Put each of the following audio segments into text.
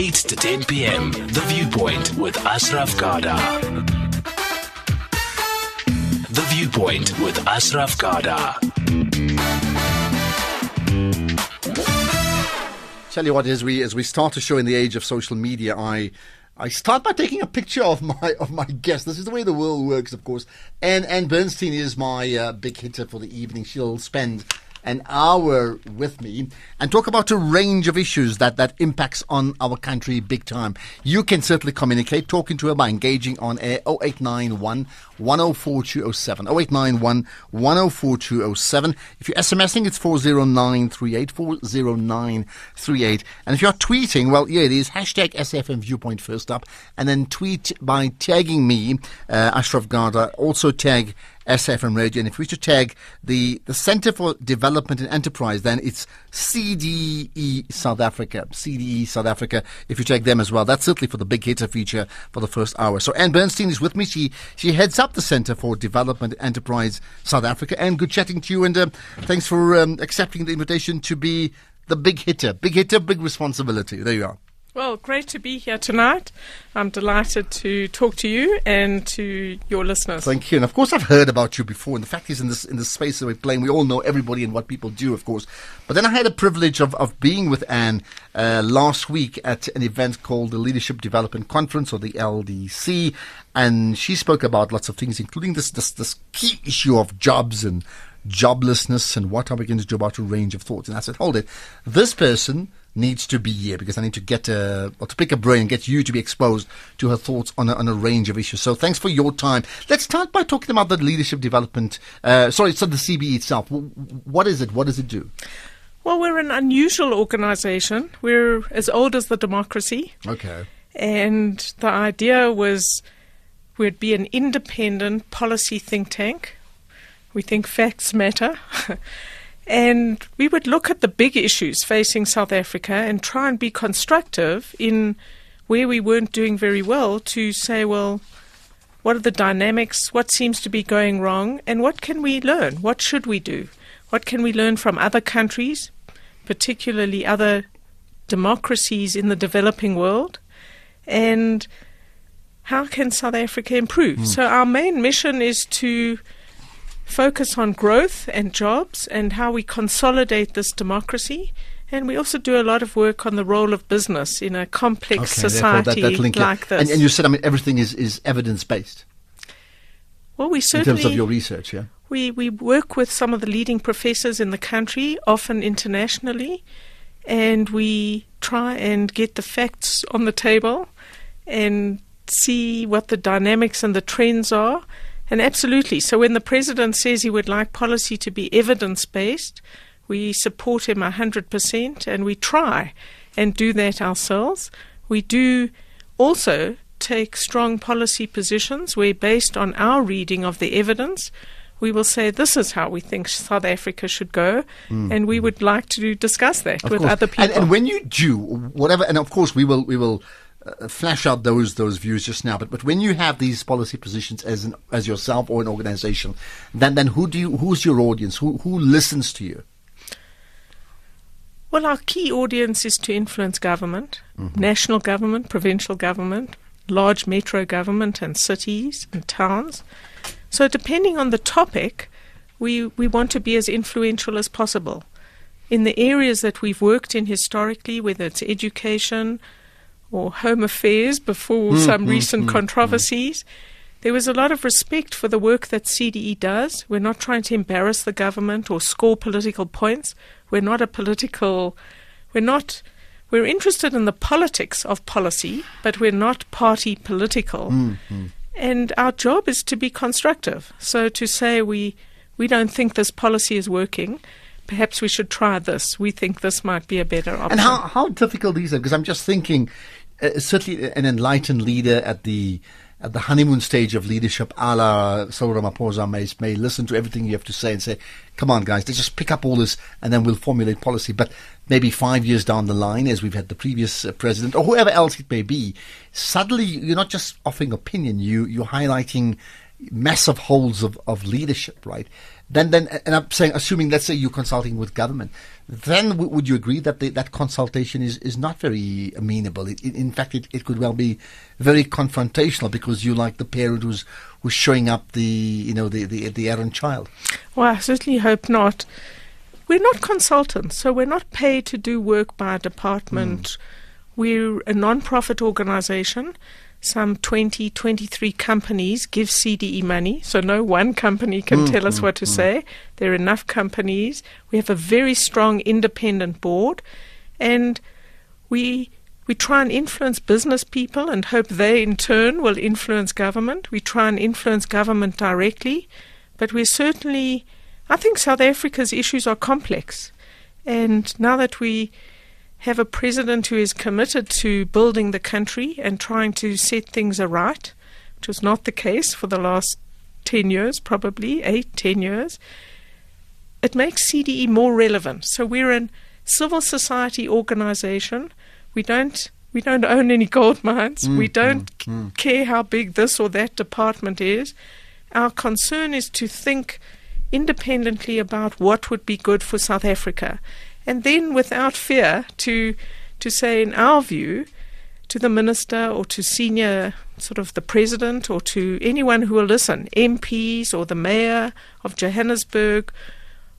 8 to 10 p.m. The Viewpoint with Ashraf Garda. The Viewpoint with Ashraf Garda. Tell you what, as we as we start to show in the age of social media, I I start by taking a picture of my of my guest. This is the way the world works, of course. And Ann Bernstein is my uh, big hitter for the evening. She'll spend an hour with me and talk about a range of issues that, that impacts on our country big time. You can certainly communicate talking to her by engaging on air 0891 104207. 0891 104207. If you're SMSing, it's 40938, 40938. And if you're tweeting, well, yeah, it is hashtag SAFM Viewpoint first up, and then tweet by tagging me, uh, Ashraf Garda. Also tag SAFM Radio. And if we should tag the, the Center for Development and Enterprise, then it's CDE South Africa. CDE South Africa. If you tag them as well, that's certainly for the big hitter feature for the first hour. So Ann Bernstein is with me. She she heads up the Center for Development and Enterprise South Africa. And good chatting to you. And uh, thanks for um, accepting the invitation to be the big hitter. Big hitter, big responsibility. There you are. Well, great to be here tonight. I'm delighted to talk to you and to your listeners. Thank you. And of course, I've heard about you before. And the fact is, in this in this space that we're playing, we all know everybody and what people do, of course. But then I had the privilege of, of being with Ann uh, last week at an event called the Leadership Development Conference, or the LDC, and she spoke about lots of things, including this this, this key issue of jobs and joblessness and what are we going to do about a range of thoughts. And I said, hold it, this person needs to be here because I need to get a, or to pick a brain and get you to be exposed to her thoughts on a, on a range of issues. So thanks for your time. Let's start by talking about the leadership development. Uh, sorry, so the CDE itself. What is it? What does it do? Well, we're an unusual organization. We're as old as the democracy. Okay. And the idea was we'd be an independent policy think tank. We think facts matter. And we would look at the big issues facing South Africa and try and be constructive in where we weren't doing very well to say, well, what are the dynamics? What seems to be going wrong? And what can we learn? What should we do? What can we learn from other countries, particularly other democracies in the developing world? And how can South Africa improve? Mm. So, our main mission is to focus on growth and jobs and how we consolidate this democracy. And we also do a lot of work on the role of business in a complex okay, society that, that like this. And, and, you said, I mean, everything is, is evidence based. Well, we certainly. In terms of your research, yeah? We, we work with some of the leading professors in the country, often internationally, and we try and get the facts on the table and see what the dynamics and the trends are and absolutely. So when the president says he would like policy to be evidence based, we support him 100% and we try and do that ourselves. We do also take strong policy positions where, based on our reading of the evidence, we will say this is how we think South Africa should go, mm. and we would like to discuss that of with course. other people. And, and, when you do whatever, and of course we will we will uh, flash out those those views just now. But but when you have these policy positions as an as yourself or an organization, then then who do you who's your audience? Who who listens to you? Well, our key audience is to influence government, mm-hmm. national government, provincial government, large metro government, and cities and towns. So, depending on the topic, we, we want to be as influential as possible. In the areas that we've worked in historically, whether it's education, or Home Affairs before mm, some mm, recent mm, controversies. There was a lot of respect for the work that CDE does. We're not trying to embarrass the government or score political points. We're not a political, we're not, we're interested in the politics of policy, but we're not party political. Mm-hmm. And our job is to be constructive. So to say we, we don't think this policy is working, perhaps we should try this. We think this might be a better option. And how, how difficult is it? Because I'm just thinking, uh, certainly an enlightened leader at the at the honeymoon stage of leadership, a la Cyril Ramaphosa may, may listen to everything you have to say and say, come on, guys, let's just pick up all this and then we'll formulate policy. But maybe five years down the line, as we've had the previous uh, president or whoever else it may be, suddenly you're not just offering opinion, you, you're highlighting massive holes of, of leadership, right? Then then and I'm saying assuming let's say you're consulting with government, then w- would you agree that the, that consultation is, is not very amenable? It, it, in fact, it, it could well be very confrontational because you like the parent who's who's showing up the you know the the, the errant child. Well, I certainly hope not. We're not consultants, so we're not paid to do work by a department. Mm. We're a non-profit organization some 20, 23 companies give CDE money, so no one company can mm, tell us mm, what to mm. say. There are enough companies. We have a very strong independent board, and we we try and influence business people and hope they in turn will influence government. We try and influence government directly, but we're certainly I think South Africa's issues are complex. And now that we have a president who is committed to building the country and trying to set things aright, which was not the case for the last 10 years, probably eight, 10 years, it makes CDE more relevant. So we're a civil society organization. We don't we don't own any gold mines. Mm, we don't mm, mm. care how big this or that department is. Our concern is to think independently about what would be good for South Africa and then without fear to to say in our view to the minister or to senior sort of the president or to anyone who will listen, MPs or the mayor of Johannesburg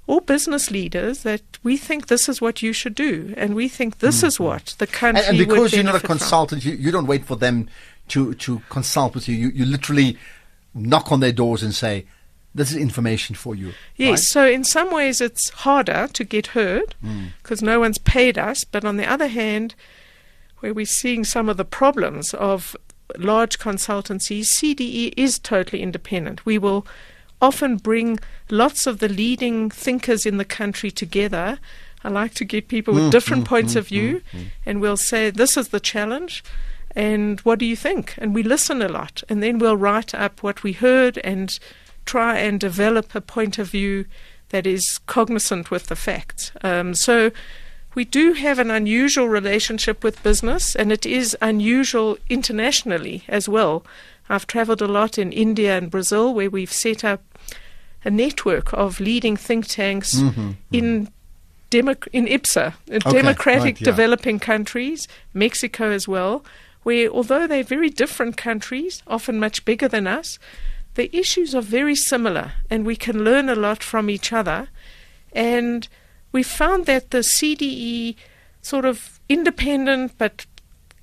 or business leaders that we think this is what you should do and we think this mm. is what the country and, and because you're not a consultant you, you don't wait for them to, to consult with you. you you literally knock on their doors and say this is information for you. Yes, right? so in some ways it's harder to get heard because mm. no one's paid us. But on the other hand, where we're seeing some of the problems of large consultancies, CDE is totally independent. We will often bring lots of the leading thinkers in the country together. I like to get people with mm, different mm, points mm, of view, mm, mm. and we'll say, This is the challenge. And what do you think? And we listen a lot. And then we'll write up what we heard and try and develop a point of view that is cognizant with the facts. Um, so we do have an unusual relationship with business, and it is unusual internationally as well. I've traveled a lot in India and Brazil where we've set up a network of leading think tanks mm-hmm, mm-hmm. in Democ- in IBSA, okay, democratic right, yeah. developing countries, Mexico as well, where although they're very different countries, often much bigger than us, the issues are very similar and we can learn a lot from each other. And we found that the CDE sort of independent but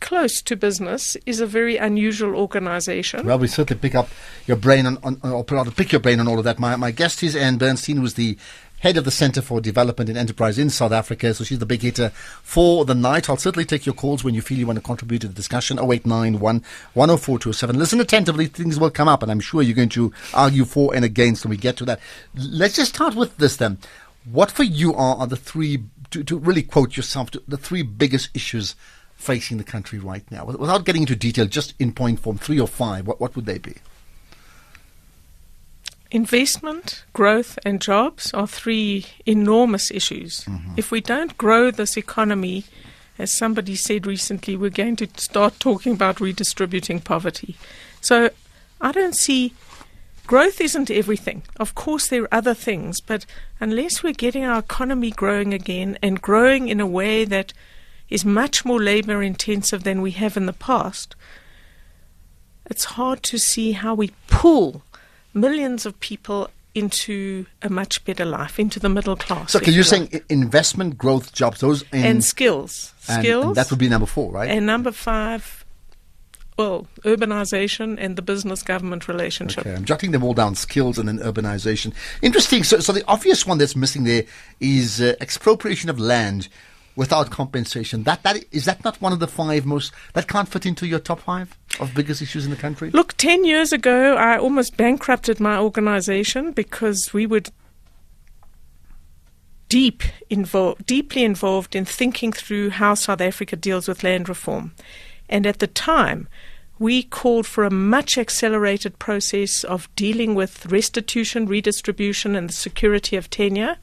close to business is a very unusual organization. Well, we certainly pick up your brain on, on or pick your brain on all of that. My, my guest is Ann Bernstein, who's the head of the Centre for Development and Enterprise in South Africa. So she's the big hitter for the night. I'll certainly take your calls when you feel you want to contribute to the discussion. 0891 10427. Listen attentively, things will come up, and I'm sure you're going to argue for and against when we get to that. Let's just start with this then. What for you are, are the three, to, to really quote yourself, the three biggest issues facing the country right now? Without getting into detail, just in point form, three or five, what, what would they be? Investment, growth, and jobs are three enormous issues. Mm-hmm. If we don't grow this economy, as somebody said recently, we're going to start talking about redistributing poverty. So I don't see growth isn't everything. Of course, there are other things, but unless we're getting our economy growing again and growing in a way that is much more labor intensive than we have in the past, it's hard to see how we pull millions of people into a much better life, into the middle class. So, you're you saying investment, growth, jobs, those in, and skills, and, skills. And that would be number four, right? And number five, well, urbanization and the business government relationship. Okay, I'm jotting them all down: skills and then urbanization. Interesting. So, so the obvious one that's missing there is uh, expropriation of land without compensation. That that is that not one of the five most that can't fit into your top five of biggest issues in the country? Look, ten years ago, I almost bankrupted my organisation because we would deep involved, deeply involved in thinking through how South Africa deals with land reform, and at the time. We called for a much accelerated process of dealing with restitution, redistribution, and the security of tenure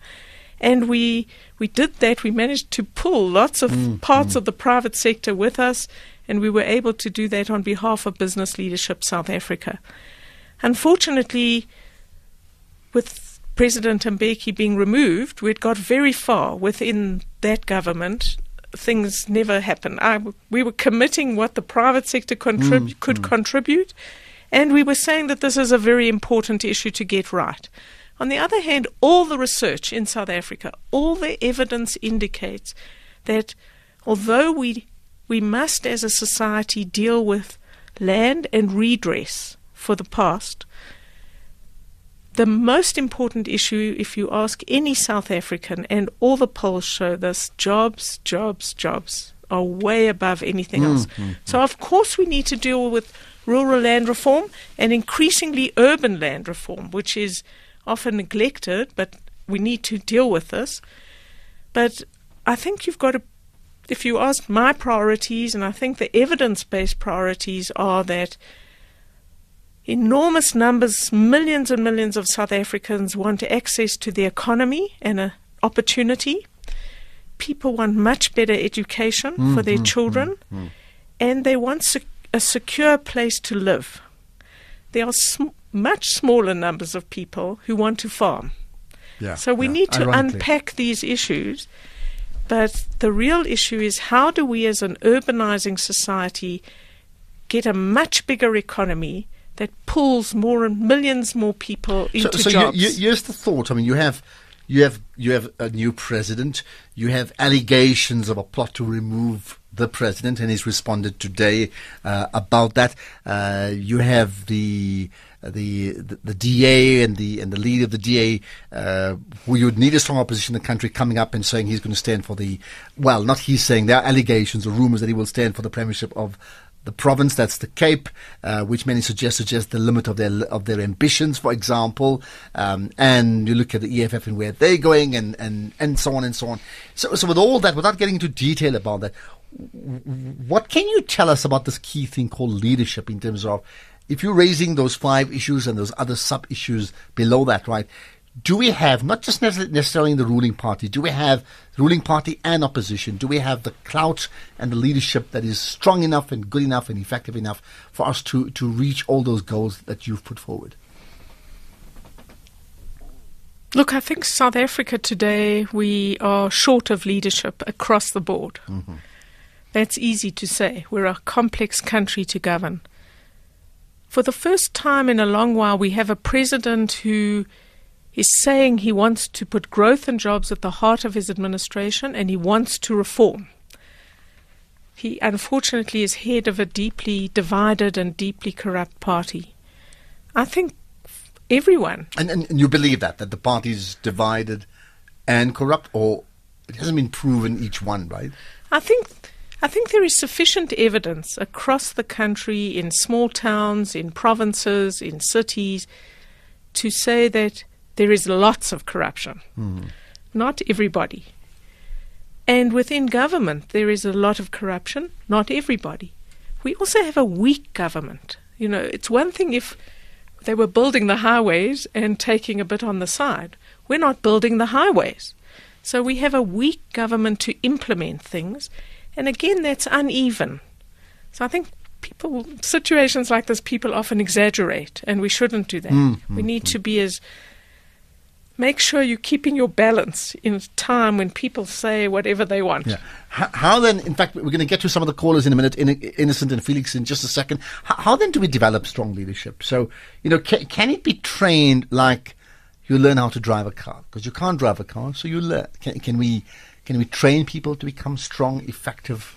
and we we did that. We managed to pull lots of mm, parts mm. of the private sector with us, and we were able to do that on behalf of Business Leadership South Africa. Unfortunately, with President Mbeki being removed, we'd got very far within that government. Things never happened. I, we were committing what the private sector contrib- Mm, could contribute, and we were saying that this is a very important issue to get right. On the other hand, all the research in South Africa, all the evidence indicates that although we we must as a society deal with land and redress for the past, the most important issue, if you ask any South African, and all the polls show this jobs, jobs, jobs are way above anything mm, else. Mm, so, mm. of course, we need to deal with rural land reform and increasingly urban land reform, which is often neglected, but we need to deal with this. But I think you've got to, if you ask my priorities, and I think the evidence based priorities are that enormous numbers, millions and millions of South Africans want access to the economy and an opportunity. People want much better education for mm, their mm, children, mm, and they want sec- a secure place to live. There are sm- much smaller numbers of people who want to farm. Yeah. So we yeah, need to ironically. unpack these issues. But the real issue is how do we, as an urbanizing society, get a much bigger economy that pulls more and millions more people So, into so you, jobs? you, here's the thought. I mean, you have, you have, you have a new president. You have allegations of a plot to remove the president, and he's responded today uh, about that. Uh, you have the. The, the the DA and the and the leader of the DA, uh, who you would need a strong opposition in the country, coming up and saying he's going to stand for the, well, not he's saying there are allegations or rumours that he will stand for the premiership of the province, that's the Cape, uh, which many suggest suggests the limit of their of their ambitions, for example. Um, and you look at the EFF and where they're going, and, and, and so on and so on. So, so with all that, without getting into detail about that, what can you tell us about this key thing called leadership in terms of if you're raising those five issues and those other sub issues below that, right? do we have not just necessarily in the ruling party? Do we have ruling party and opposition? Do we have the clout and the leadership that is strong enough and good enough and effective enough for us to to reach all those goals that you've put forward? Look, I think South Africa today, we are short of leadership across the board. Mm-hmm. That's easy to say. We're a complex country to govern. For the first time in a long while, we have a president who is saying he wants to put growth and jobs at the heart of his administration and he wants to reform. He unfortunately is head of a deeply divided and deeply corrupt party. I think everyone And, and, and you believe that that the party is divided and corrupt, or it hasn't been proven each one, right? I think I think there is sufficient evidence across the country, in small towns, in provinces, in cities, to say that there is lots of corruption. Hmm. Not everybody. And within government, there is a lot of corruption. Not everybody. We also have a weak government. You know, it's one thing if they were building the highways and taking a bit on the side. We're not building the highways. So we have a weak government to implement things. And again, that's uneven. So I think people, situations like this, people often exaggerate, and we shouldn't do that. Mm, we mm, need to mm. be as make sure you're keeping your balance in time when people say whatever they want. Yeah. How, how then, in fact, we're going to get to some of the callers in a minute, In- Innocent and Felix in just a second. How, how then do we develop strong leadership? So, you know, can, can it be trained like you learn how to drive a car? Because you can't drive a car, so you learn. Can, can we can we train people to become strong, effective,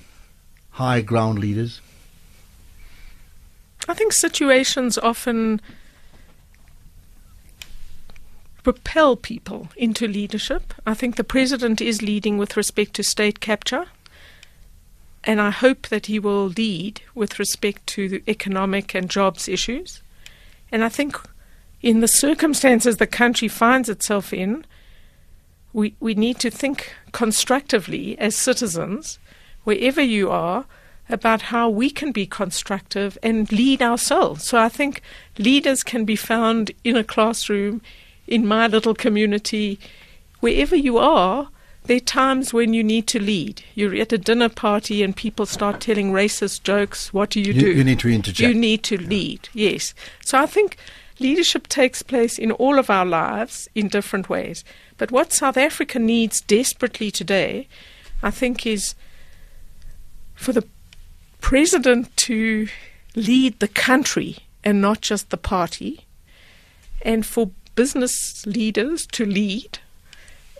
high ground leaders? I think situations often propel people into leadership. I think the president is leading with respect to state capture, and I hope that he will lead with respect to the economic and jobs issues. And I think in the circumstances the country finds itself in, we, we need to think constructively as citizens, wherever you are, about how we can be constructive and lead ourselves. So I think leaders can be found in a classroom, in my little community, wherever you are. There are times when you need to lead. You're at a dinner party and people start telling racist jokes. What do you, You- do? you need to interject. You need to lead, yes. So I think leadership takes place in all of our lives in different ways. But what South Africa needs desperately today, I think, is for the president to lead the country and not just the party, and for business leaders to lead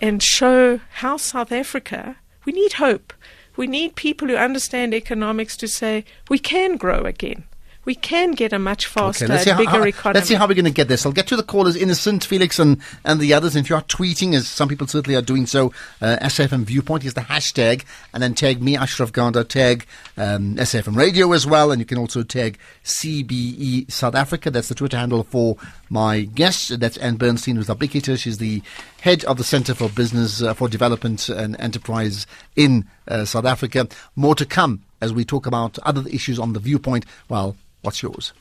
and show how South Africa, we need hope. We need people who understand economics to say we can grow again we can get a much faster, okay, let's see bigger how, economy. Let's see how we're going to get this. I'll get to the callers, Innocent, Felix, and, and the others. And if you are tweeting, as some people certainly are doing so, uh, SAFM Viewpoint is the hashtag. And then tag me, Ashraf Garda, tag um, SAFM Radio as well. And you can also tag CDE South Africa. That's the Twitter handle for my guest. That's Ann Bernstein, who's our big hitter. She's the head of the Center for Business, uh, for Development and Enterprise in uh, South Africa. More to come as we talk about other issues on the viewpoint. Well, What's yours?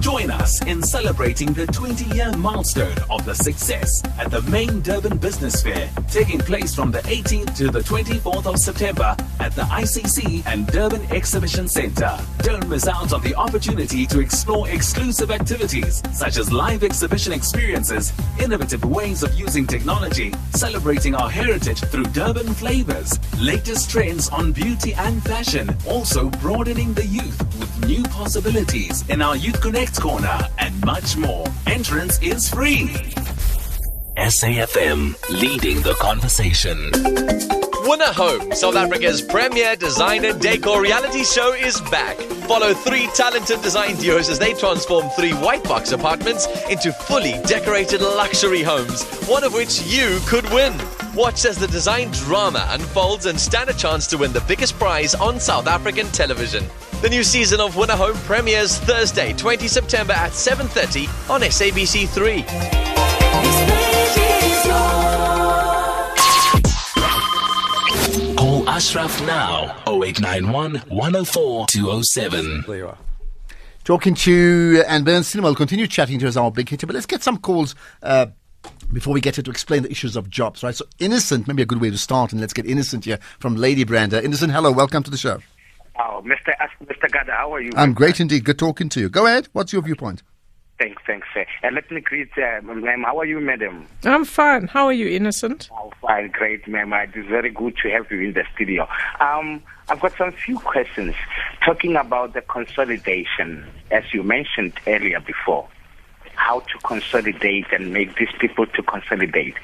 Join us in celebrating the 20 year milestone of the success at the main Durban Business Fair, taking place from the 18th to the 24th of September at the ICC and Durban Exhibition Centre. Don't miss out on the opportunity to explore exclusive activities such as live exhibition experiences, innovative ways of using technology, celebrating our heritage through Durban flavors, latest trends on beauty and fashion, also broadening the youth with new possibilities in our Youth Connect Next corner, and much more. Entrance is free. SAFM leading the conversation. Winner Home, South Africa's premier designer decor reality show is back. Follow three talented design duos as they transform three white box apartments into fully decorated luxury homes, one of which you could win. Watch as the design drama unfolds and stand a chance to win the biggest prize on South African television. The new season of Winner Home premieres Thursday, 20 September at 7:30 on SABC3. Call Ashraf now 0891 104 207. There you are. Talking to Ann Bernstein, we'll continue chatting to us our big hitter, but let's get some calls uh, before we get to, to explain the issues of jobs, right? So, Innocent, maybe a good way to start, and let's get Innocent here from Lady Brander. Innocent, hello, welcome to the show. Oh, Mr. As- Mr. Gada, how are you? I'm great indeed. Good talking to you. Go ahead. What's your viewpoint? Thanks, thanks. Uh, and let me greet, uh, ma'am. How are you, madam? I'm fine. How are you, Innocent? Oh, fine, great, ma'am. It is very good to have you in the studio. Um, I've got some few questions talking about the consolidation, as you mentioned earlier before. How to consolidate and make these people to consolidate.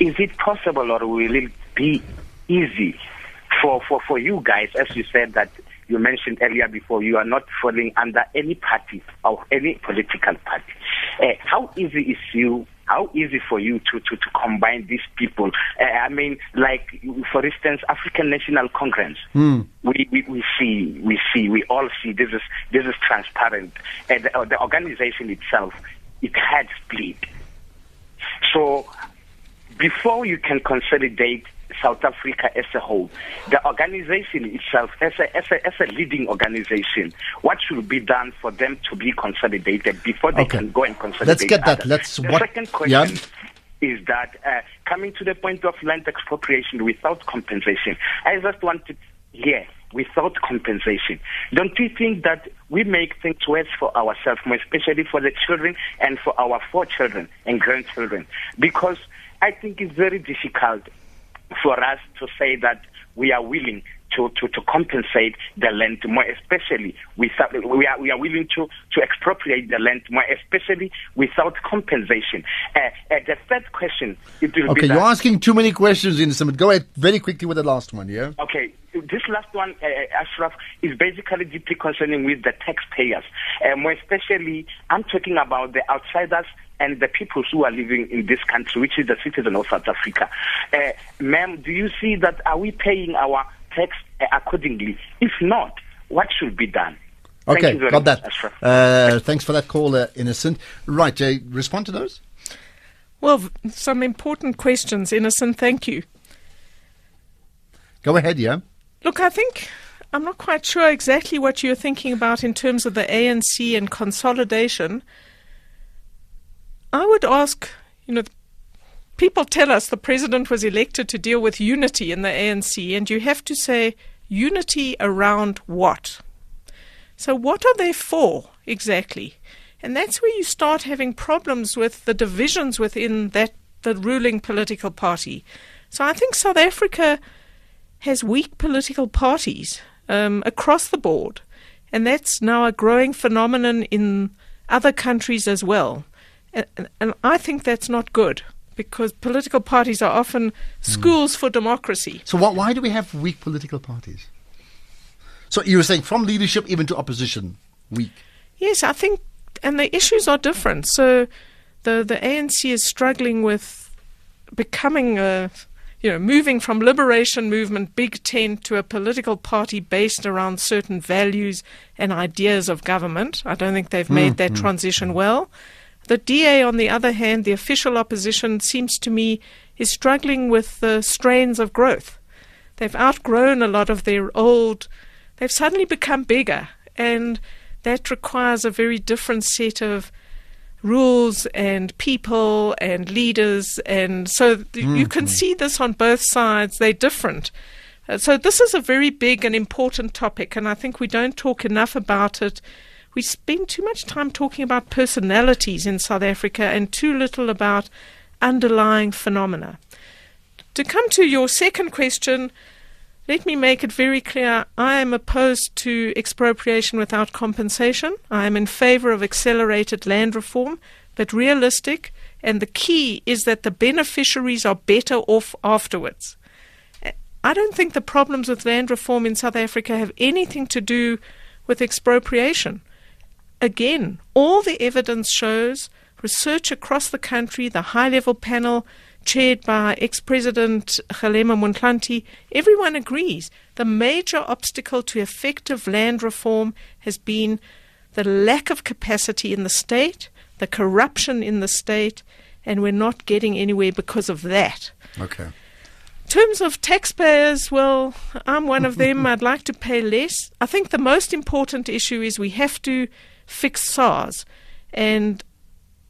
Is it possible or will it be easy for, for, for you guys, as you said that you mentioned earlier before, you are not falling under any party or any political party. Uh, how easy is you? How easy for you to, to, to combine these people? Uh, I mean, like for instance, African National Congress. Mm. We, we we see we see we all see this is this is transparent. And the, the organization itself it had split. So before you can consolidate South Africa as a whole, the organization itself, as a, as a, as a leading organization, what should be done for them to be consolidated before they Okay. can go and consolidate? Let's get that. Let's- The what- second question yeah. is that uh, coming to the point of land expropriation without compensation, I just want to hear without compensation. Don't you think that we make things worse for ourselves, more especially for the children and for our four children and grandchildren? Because I think it's very difficult for us to say that we are willing to, to, to compensate the land more especially without we are we are willing to, to expropriate the land more especially without compensation. Uh, uh, the third question it will Okay, you're asking too many questions, Innocent. but Go ahead very quickly with the last one, yeah? Okay, this last one, uh, Ashraf, is basically deeply concerning with the taxpayers. Uh, more especially, I'm talking about the outsiders and the people who are living in this country, which is the citizen of South Africa. Uh, ma'am, do you see that are we paying our tax uh, accordingly? If not, what should be done? Thank Okay, you very got much, that. Ashraf. Uh, thanks for that call, uh, Innocent. Right, Jay, respond to those? Well, some important questions, Innocent. Thank you. Go ahead, yeah? Look, I think I'm not quite sure exactly what you're thinking about in terms of the ANC and consolidation. I would ask, you know, people tell us the president was elected to deal with unity in the ANC, and you have to say unity around what? So, what are they for exactly? And that's where you start having problems with the divisions within that the ruling political party. So I think South Africa has weak political parties um, across the board, and that's now a growing phenomenon in other countries as well. And, and I think that's not good because political parties are often hmm. schools for democracy. So why, why do we have weak political parties? So you were saying from leadership even to opposition, weak. Yes, I think, and the issues are different. So the the ANC is struggling with becoming a, you know, moving from liberation movement, big tent, to a political party based around certain values and ideas of government. I don't think they've hmm, made that hmm, transition well. The DA, on the other hand, the official opposition, seems to me is struggling with the strains of growth. They've outgrown a lot of their old, they've suddenly become bigger, and that requires a very different set of rules and people and leaders. And so th- you can see this on both sides, they're different. Uh, so this is a very big and important topic, and I think we don't talk enough about it. We spend too much time talking about personalities in South Africa and too little about underlying phenomena. To come to your second question, let me make it very clear I am opposed to expropriation without compensation. I am in favor of accelerated land reform, but realistic, and the key is that the beneficiaries are better off afterwards. I don't think the problems with land reform in South Africa have anything to do with expropriation. Again, all the evidence shows research across the country, the high level panel chaired by ex President Kgalema Motlanthe, everyone agrees the major obstacle to effective land reform has been the lack of capacity in the state, the corruption in the state, and we're not getting anywhere because of that. Okay. In terms of taxpayers, well, I'm one of them. I'd like to pay less. I think the most important issue is we have to fix SARS. And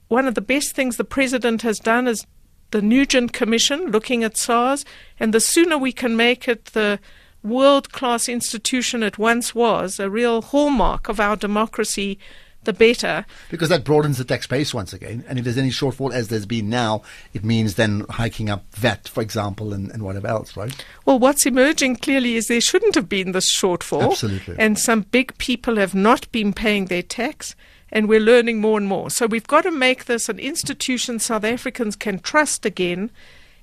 one of the best things the president has done is the Nugent Commission looking at SARS. And the sooner we can make it the world class institution it once was, a real hallmark of our democracy, the better. Because that broadens the tax base once again. And if there's any shortfall, as there's been now, it means then hiking up VAT, for example, and, and whatever else, right? Well, what's emerging clearly is there shouldn't have been this shortfall. Absolutely. And some big people have not been paying their tax, and we're learning more and more. So we've got to make this an institution South Africans can trust again.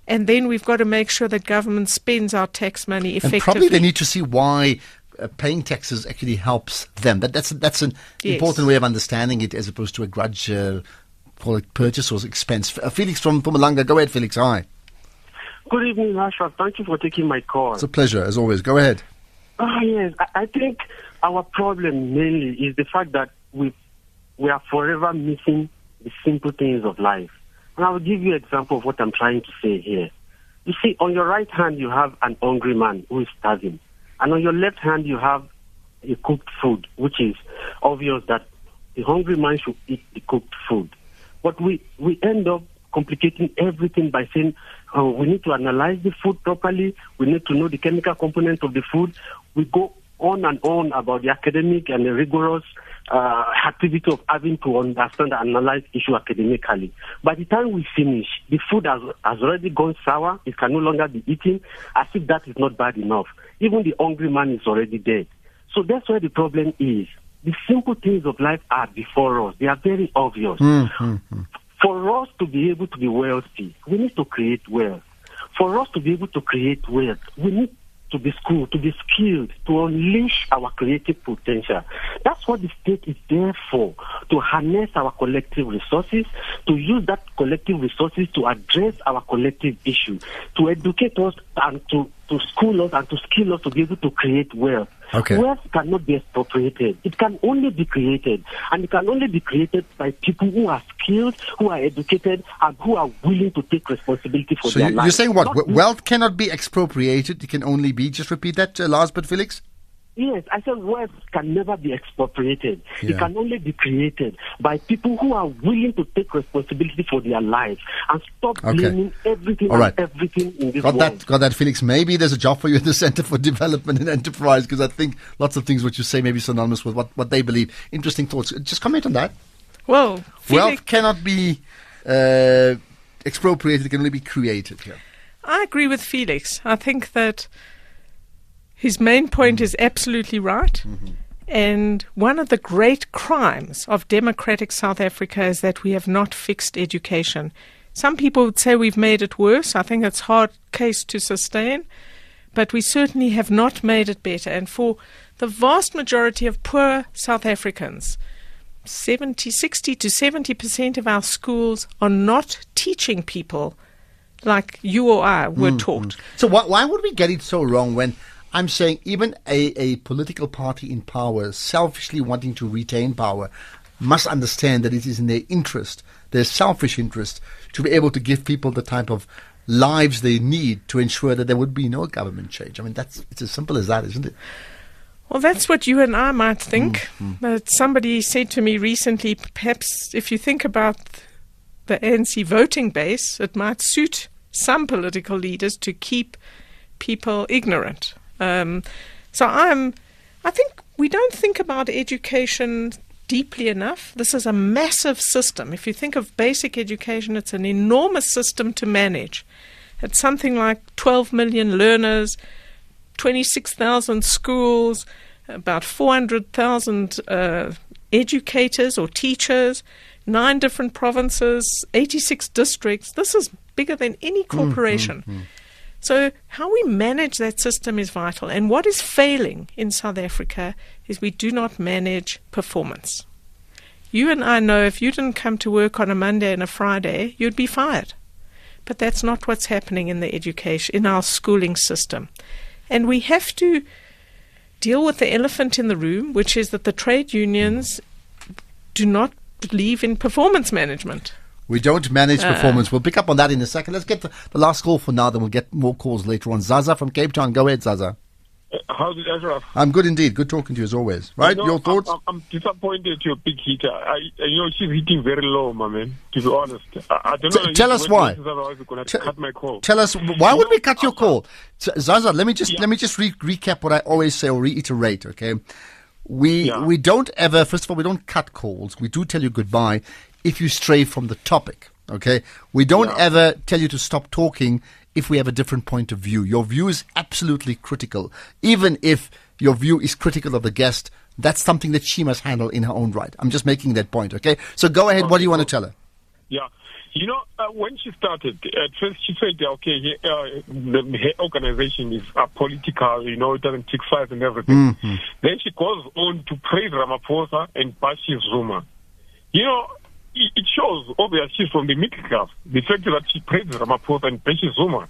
And then we've got to make sure that government spends our tax money effectively. And probably they need to see why uh, paying taxes actually helps them. That, that's that's an Yes. important way of understanding it, as opposed to a grudge, uh, call it purchase or expense. Uh, Felix from Mpumalanga, go ahead, Felix. Hi, Good evening, Ashraf. Thank you for taking my call. it's a pleasure as always. Go ahead. Ah, yes, I, I think our problem mainly is the fact that we we are forever missing the simple things of life. And I will give you an example of what I'm trying to say here. You see, on your right hand you have an hungry man who is starving, and on your left hand you have a cooked food, which is obvious that the hungry man should eat the cooked food. But we, we end up complicating everything by saying uh, we need to analyze the food properly, we need to know the chemical component of the food. We go on and on about the academic and the rigorous uh, activity of having to understand and analyze issue academically. By the time we finish, the food has, has already gone sour. It can no longer be eaten, as if that is not bad enough. Even the hungry man is already dead. So that's where the problem is. The simple things of life are before us. They are very obvious. Hmm, hmm, hmm. For us to be able to be wealthy, we need to create wealth. For us to be able to create wealth, we need to be schooled, to be skilled, to unleash our creative potential. That's what the state is there for, to harness our collective resources, to use that collective resources to address our collective issue, to educate us and to, to school us and to skill us to be able to create wealth. Okay. Wealth cannot be expropriated. It can only be created. And it can only be created by people who are skilled, who are educated, and who are willing to take responsibility for So their you, lives. you're saying what? Not Wealth cannot be expropriated. It can only be. Just repeat that uh, last but Felix. Yes, I said wealth can never be expropriated. Yeah. It can only be created by people who are willing to take responsibility for their lives and stop Okay. blaming everything All right. and everything in this Got world. that, got that, Felix. Maybe there's a job for you at the Center for Development and Enterprise because I think lots of things what you say may be synonymous with what, what they believe. Interesting thoughts. Just comment on that. Well, Wealth cannot be uh, expropriated; it can only be created. Yeah. I agree with Felix. I think that his main point mm-hmm. is absolutely right. Mm-hmm. And one of the great crimes of democratic South Africa is that we have not fixed education. Some people would say we've made it worse. I think it's hard case to sustain, but we certainly have not made it better. And for the vast majority of poor South Africans, 70, 60 to 70 percent of our schools are not teaching people like you or I were mm-hmm. taught. So why, why would we get it so wrong when I'm saying even a, a political party in power, selfishly wanting to retain power, must understand that it is in their interest, their selfish interest, to be able to give people the type of lives they need to ensure that there would be no government change. I mean, that's it's as simple as that, isn't it? Well, that's what you and I might think. Mm, mm. But somebody said to me recently, perhaps if you think about the ANC voting base, it might suit some political leaders to keep people ignorant. Um, so I'm, I think we don't think about education deeply enough. This is a massive system. If you think of basic education, it's an enormous system to manage. It's something like 12 million learners, 26,000 schools, about 400,000 uh, educators or teachers, nine different provinces, 86 districts. This is bigger than any corporation. So, how we manage that system is vital. And what is failing in South Africa is we do not manage performance. You and I know if you didn't come to work on a Monday and a Friday, you'd be fired. But that's not what's happening in the education, in our schooling system. And we have to deal with the elephant in the room, which is that the trade unions do not believe in performance management. We don't manage performance. We'll pick up on that in a second. Let's get the, the last call for now, then we'll get more calls later on. Zaza from Cape Town. Go ahead, Zaza. How's it, Ashraf? I'm good indeed. Good talking to you as always. Right? You know, Your thoughts? I'm, I'm, I'm disappointed you're a big hitter. I, I- you know, she's hitting very low, my man. To be honest, I, I don't T- know. tell us why. this is Otherwise, we're gonna T- cut my call. Tell us why would You we know, cut your uh, call, Zaza? Let me just Yeah. let me just re- recap what I always say or reiterate. Okay, we Yeah. we don't ever. First of all, we don't cut calls. We do tell you goodbye if you stray from the topic. Okay, we don't Yeah. ever tell you to stop talking if we have a different point of view. Your view is absolutely critical, even if your view is critical of the guest. That's something that she must handle in her own right. I'm just making that point. Okay, so go ahead. what do you want to tell her? Yeah. You know, uh, when she started, at first she said, okay, uh, the, her organization is uh, political, you know, it doesn't take sides and everything. Then she goes on to praise Ramaphosa and bash Zuma. You know, it, it shows, obviously, she's from the middle class. The fact that she praises Ramaphosa and bashes Zuma.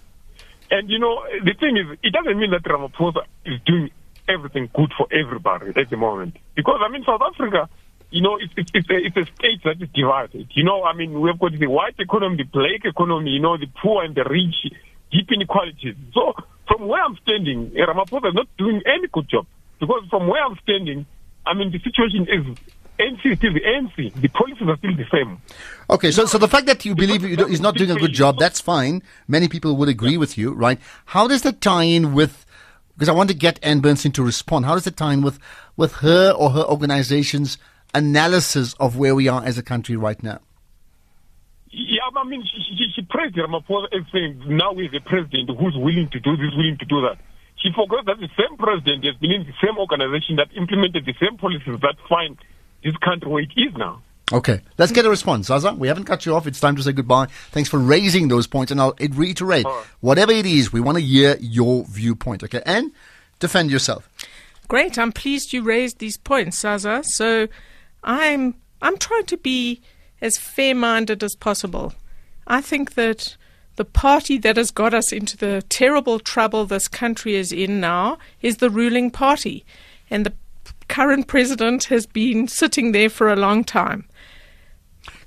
And, you know, the thing is, it doesn't mean that Ramaphosa is doing everything good for everybody at the moment. Because, I mean, South Africa, you know, it's, it's, it's, a, it's a state that is divided. You know, I mean, we've got the white economy, the black economy, you know, the poor and the rich, deep inequalities. So, from where I'm standing, eh, Ramaphosa is not doing any good job. Because from where I'm standing, I mean, the situation is ANC is still the ANC. The policies are still the same. Okay, so so the fact that you believe he's not doing a good job, that's fine. Many people would agree with you, right? How does that tie in with? Because I want to get Ann Bernstein to respond. How does it tie in with with her or her organization's analysis of where we are as a country right now? Yeah, I mean, she, she, she praised Ramaphosa as saying now he's a president who's willing to do this, willing to do that. She forgot that the same president has been in the same organization that implemented the same policies that find this country where it is now. Okay, let's get a response, Zaza. We haven't cut you off. It's time to say goodbye. Thanks for raising those points, and I'll reiterate All right. whatever it is, we want to hear your viewpoint. Okay, and defend yourself. Great. I'm pleased you raised these points, Zaza. So I'm I'm trying to be as fair-minded as possible. I think that the party that has got us into the terrible trouble this country is in now is the ruling party, and the current president has been sitting there for a long time.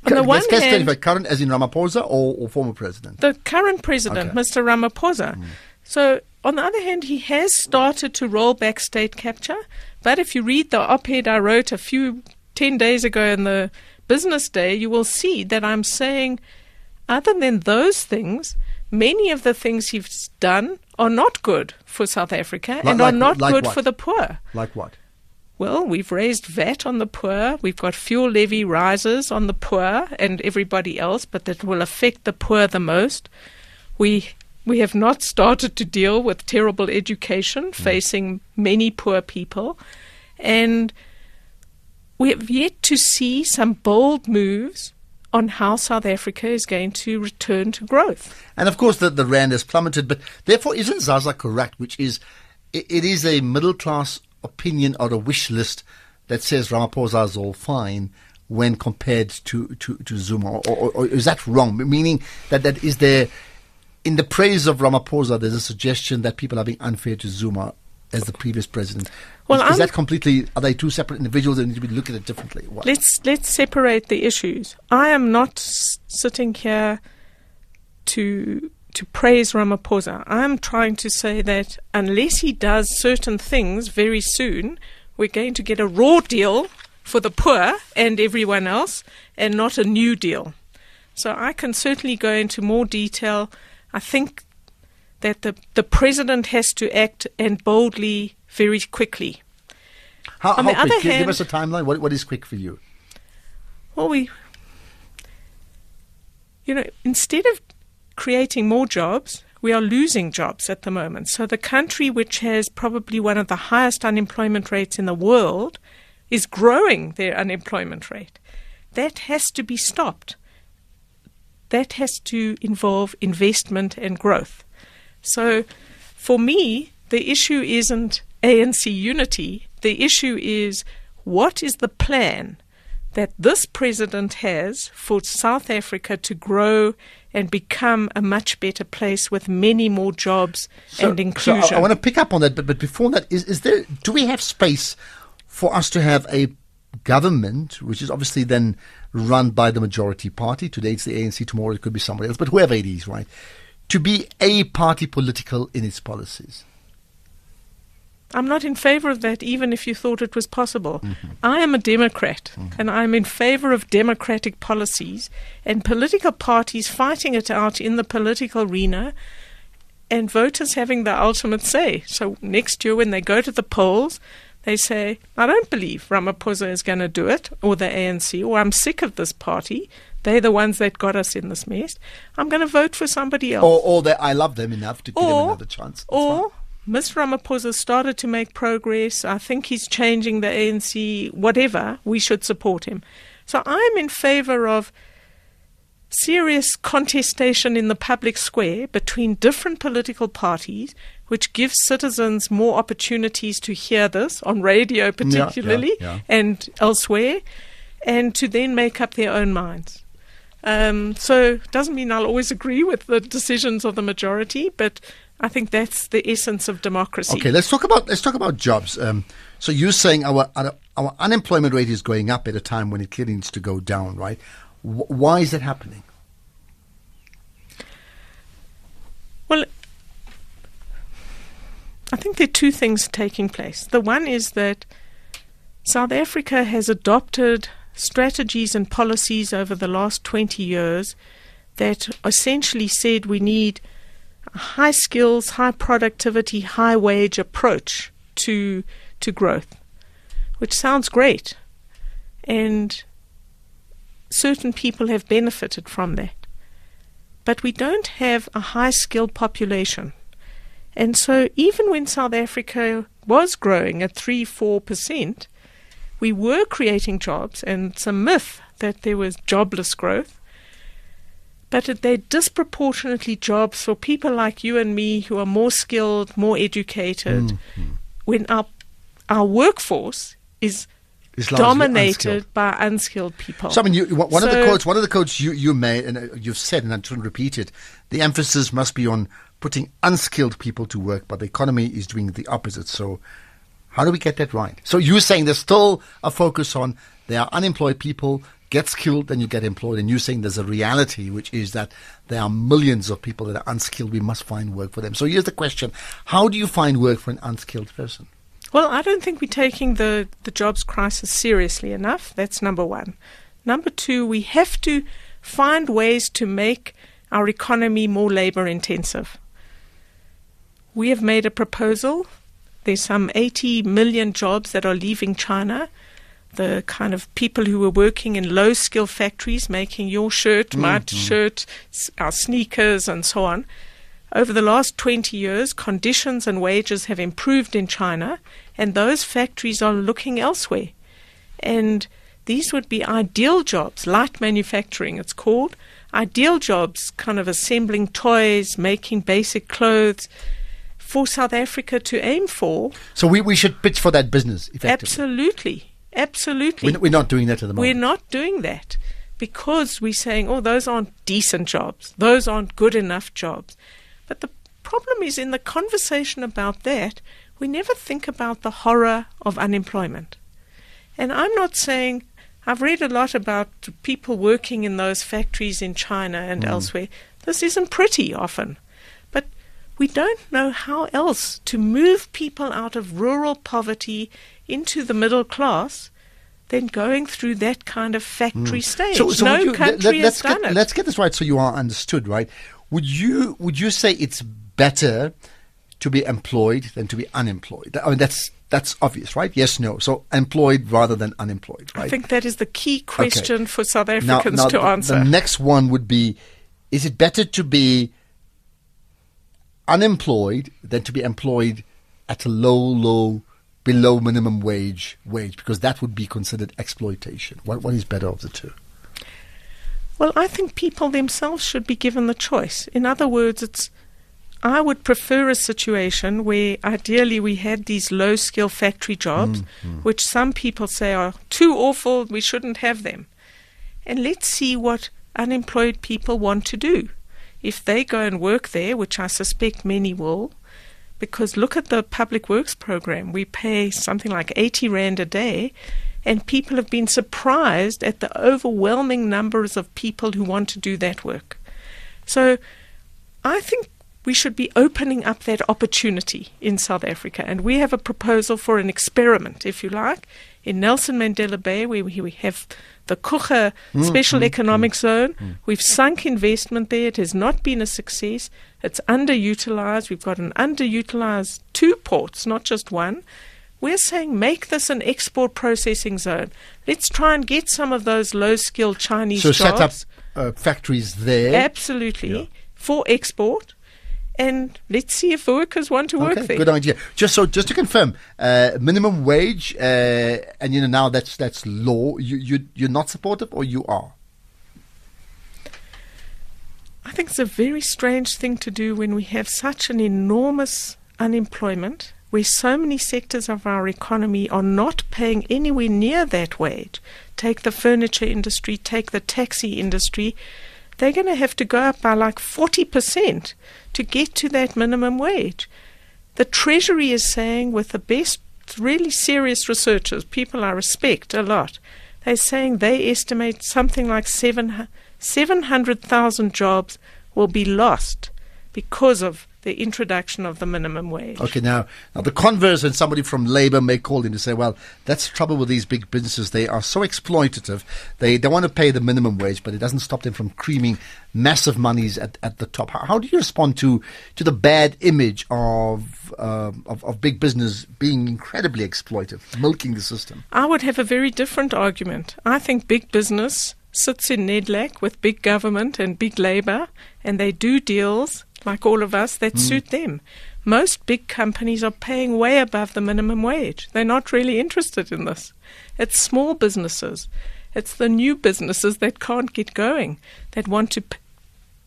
On the Let's- one hand, clarify, current as in Ramaphosa or, or former president? the current president, Okay. Mr. Ramaphosa. Mm. So, on the other hand, he has started to roll back state capture. But if you read the op ed I wrote a few, 10 days ago in the Business Day, you will see that I'm saying, other than those things, many of the things he's done are not good for South Africa and like- are not like good what? for the poor. Like what? Well, we've raised VAT on the poor, we've got fuel levy rises on the poor and everybody else, but that will affect the poor the most. We we have not started to deal with terrible education mm. facing many poor people. And we have yet to see some bold moves on how South Africa is going to return to growth. And of course, the, the rand has plummeted. But therefore, isn't Zaza correct? Which is, it, it is a middle class opinion or a wish list that says Ramaphosa is all fine when compared to to, to Zuma, or, or, or is that wrong? Meaning that that is there in the praise of Ramaphosa, there's a suggestion that people are being unfair to Zuma as the previous president. Well, is, is that completely? Are they two separate individuals that need to be looked at it differently? What? Let's let's separate the issues. I am not sitting here to to praise Ramaphosa. I'm trying to say that unless he does certain things very soon, we're going to get a raw deal for the poor and everyone else, and not a new deal. So I can certainly go into more detail. I think that the the president has to act and boldly, very quickly. how on how the other quick? Give- Give hand- us a timeline. What, what is quick for you? Well, we, you know, instead of creating more jobs, we are losing jobs at the moment. So the country, which has probably one of the highest unemployment rates in the world, is growing their unemployment rate. That has to be stopped. That has to involve investment and growth. So for me, the issue isn't ANC unity. The issue is what is the plan that this president has for South Africa to grow and become a much better place with many more jobs and inclusion. So I, I want to pick up on that, but but before that, is is there? Do we have space for us to have a government, which is obviously then run by the majority party? Today it's the ANC, tomorrow it could be somebody else, but whoever it is, right? To be a party political in its policies. I'm not in favor of that, even if you thought it was possible. Mm-hmm. I am a Democrat, mm-hmm. and I'm in favor of democratic policies and political parties fighting it out in the political arena and voters having the ultimate say. So next year, when they go to the polls, they say, I don't believe Ramaphosa is going to do it, or the ANC, or oh, I'm sick of this party. They're the ones that got us in this mess. I'm going to vote for somebody else. Or, or that I love them enough to give them another chance. That's Or fine. Mr. Ramaphosa started to make progress. I think he's changing the ANC, whatever. We should support him. So I'm in favor of serious contestation in the public square between different political parties, which gives citizens more opportunities to hear this on radio, particularly, yeah. and elsewhere, and to then make up their own minds. Um, so it doesn't mean I'll always agree with the decisions of the majority, but I think that's the essence of democracy. Okay, let's talk about let's talk about jobs. Um, so you're saying our, our our unemployment rate is going up at a time when it clearly needs to go down, right? Wh- why is that happening? Well, I think there are two things taking place. The one is that South Africa has adopted strategies and policies over the last 20 years that essentially said we need a high skills, high productivity, high wage approach to to growth, which sounds great, and certain people have benefited from that but we don't have a high skilled population. And so, even when South Africa was growing at 3 4%, we were creating jobs, and it's a myth that there was jobless growth. But they're disproportionately jobs for people like you and me who are more skilled, more educated, when our, our workforce is Is dominated unskilled. by unskilled people. So I mean, you, one one of the quotes, one of the quotes you, you made, and uh, you've said, and I'm shouldn't repeat it. The emphasis must be on putting unskilled people to work, but the economy is doing the opposite. So, how do we get that right? So you're saying there's still a focus on there are unemployed people, get skilled, then you get employed, and you're saying there's a reality which is that there are millions of people that are unskilled. We must find work for them. So here's the question: How do you find work for an unskilled person? Well, I don't think we're taking the, the jobs crisis seriously enough. That's number one. Number two, we have to find ways to make our economy more labor intensive. We have made a proposal There's some 80 million jobs that are leaving China. The kind of people who were working in low skill factories making your shirt, my mm-hmm. shirt, our sneakers, and so on. Over the last 20 years, conditions and wages have improved in China, and those factories are looking elsewhere. And these would be ideal jobs, light manufacturing, it's called. Ideal jobs, kind of assembling toys, making basic clothes for South Africa to aim for. So we, we should pitch for that business, effectively. Absolutely. Absolutely. We're, we're not doing that at the moment. We're not doing that because we're saying, oh, those aren't decent jobs. Those aren't good enough jobs. But the problem is in the conversation about that, we never think about the horror of unemployment. And I'm not saying, I've read a lot about people working in those factories in China and mm. elsewhere. This isn't pretty often. We don't know how else to move people out of rural poverty into the middle class than going through that kind of factory mm. stage. So, so no you, country let, us has done get, it. Let's get this right so you are understood, right? Would you would you say it's better to be employed than to be unemployed? I mean, that's that's obvious, right? Yes, no. So employed rather than unemployed, right? I think that is the key question for South now, Africans now to the, answer. The next one would be: Is it better to be unemployed than to be employed at a low, low, below minimum wage wage? Because that would be considered exploitation. What what is better of the two? Well, I think people themselves should be given the choice. In other words, it's I would prefer a situation where ideally we had these low skill factory jobs, mm, mm. which some people say are too awful, we shouldn't have them. And let's see what unemployed people want to do. If they go and work there, which I suspect many will, because look at the public works program. We pay something like 80 Rand a day, and people have been surprised at the overwhelming numbers of people who want to do that work. So I think we should be opening up that opportunity in South Africa. And we have a proposal for an experiment, if you like, in Nelson Mandela Bay, where we have the Coega mm, mm, Special mm, Economic Zone. We've sunk investment there. It has not been a success. It's underutilized. We've got an underutilized two ports, not just one. We're saying make this an export processing zone. Let's try and get some of those low skilled Chinese So jobs. set up uh, factories there. Absolutely. Yeah. For export. And let's see if workers want to work Okay, there. good idea. Just so, just to confirm, uh, minimum wage, uh, and you know now that's that's law. You you you're not supportive, or you are? I think it's a very strange thing to do when we have such an enormous unemployment, where so many sectors of our economy are not paying anywhere near that wage. Take the furniture industry, take the taxi industry. They're going to have to go up by like 40% to get to that minimum wage. The Treasury is saying, with the best, really serious researchers, people I respect a lot, they're saying they estimate something like seven 700,000 jobs will be lost because of the introduction of the minimum wage. Okay, now now the converse, and somebody from Labour may call in to say, well, that's the trouble with these big businesses. They are so exploitative. They they want to pay the minimum wage, but it doesn't stop them from creaming massive monies at, at the top. How, how do you respond to to the bad image of, um of of big business being incredibly exploitive, milking the system? I would have a very different argument. I think big business sits in NEDLAC with big government and big labor, and they do deals, like all of us, that mm. suit them. Most big companies are paying way above the minimum wage. They're not really interested in this. It's small businesses. It's the new businesses that can't get going, that want to p-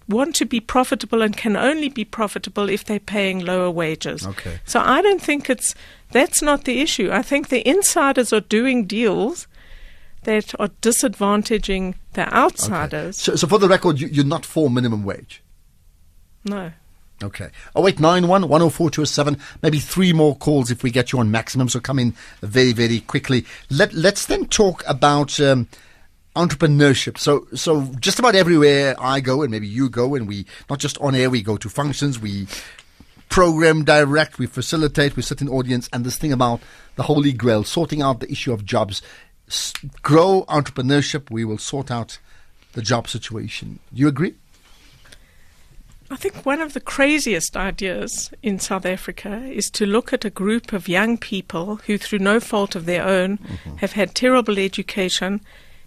want to be profitable and can only be profitable if they're paying lower wages. Okay. So I don't think it's that's not the issue. I think the insiders are doing deals that are disadvantaging the outsiders. So, so for the record, you, you're not for minimum wage. No. Okay. Oh eight nine one one zero four two seven. Maybe three more calls if we get you on maximum. So come in very very quickly. Let Let's then talk about. Um, entrepreneurship so so just about everywhere i go and maybe you go and we not just on air we go to functions we program direct we facilitate we sit in audience and this thing about the holy grail sorting out the issue of jobs S- grow entrepreneurship we will sort out the job situation you agree I think one of the craziest ideas in South Africa is to look at a group of young people who, through no fault of their own, mm-hmm. have had terrible education,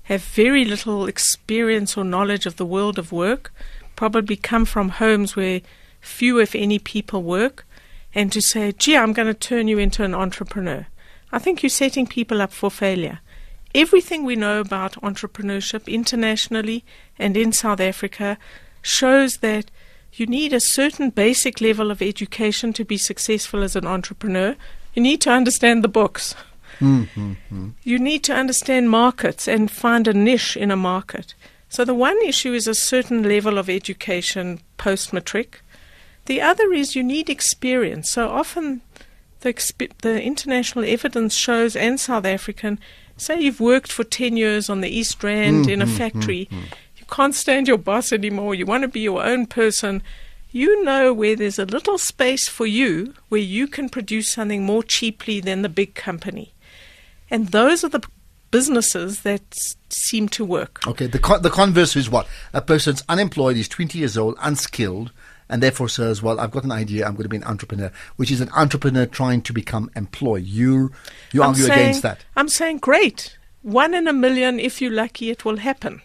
have very little experience or knowledge of the world of work, probably come from homes where few, if any, people work, and to say, gee, I'm going to turn you into an entrepreneur. I think you're setting people up for failure. Everything we know about entrepreneurship internationally and in South Africa shows that you need a certain basic level of education to be successful as an entrepreneur. You need to understand the books. Mm-hmm. You need to understand markets and find a niche in a market. So, the one issue is a certain level of education post matric. The other is you need experience. So, often the, exp- the international evidence shows, and South African, say you've worked for 10 years on the East Rand in a mm-hmm. factory, you can't stand your boss anymore, you want to be your own person. You know where there's a little space for you where you can produce something more cheaply than the big company. And those are the businesses that seem to work. Okay, the con- the converse is what a person's unemployed, he's twenty years old, unskilled, and therefore says, "Well, I've got an idea. I'm going to be an entrepreneur," which is an entrepreneur trying to become employed. You you I'm argue saying- against that. I'm saying, great. One in a million, if you're lucky, it will happen.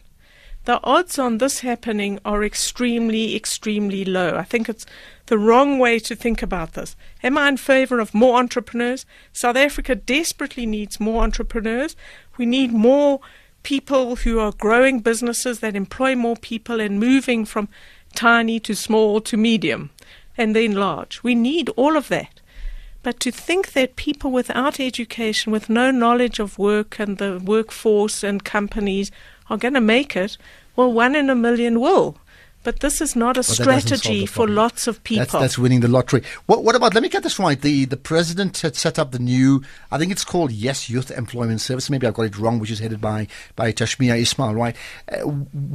The odds on this happening are extremely, extremely low. I think it's the wrong way to think about this. Am I in favor of more entrepreneurs? South Africa desperately needs more entrepreneurs. We need more people who are growing businesses that employ more people and moving from tiny to small to medium and then large. We need all of that. But to think that people without education, with no knowledge of work and the workforce and companies are going to make it, well, one in a million will. But this is not a But that doesn't solve strategy for lots of people. That's, that's winning the lottery. What, what about? Let me get this right. The the president had set up the new. I think it's called Yes Youth Employment Service. Maybe I've got it wrong, which is headed by by Tashmia Ismail. Right. Uh,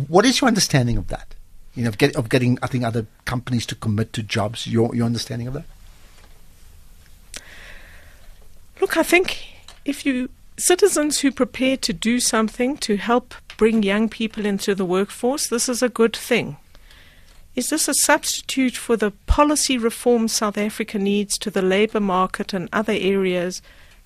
what is your understanding of that? You know, of, get, of getting I think other companies to commit to jobs. Your your understanding of that? Look, I think if you citizens who prepare to do something to help bring young people into the workforce, this is a good thing. Is this a substitute for the policy reform South Africa needs to the labour market and other areas?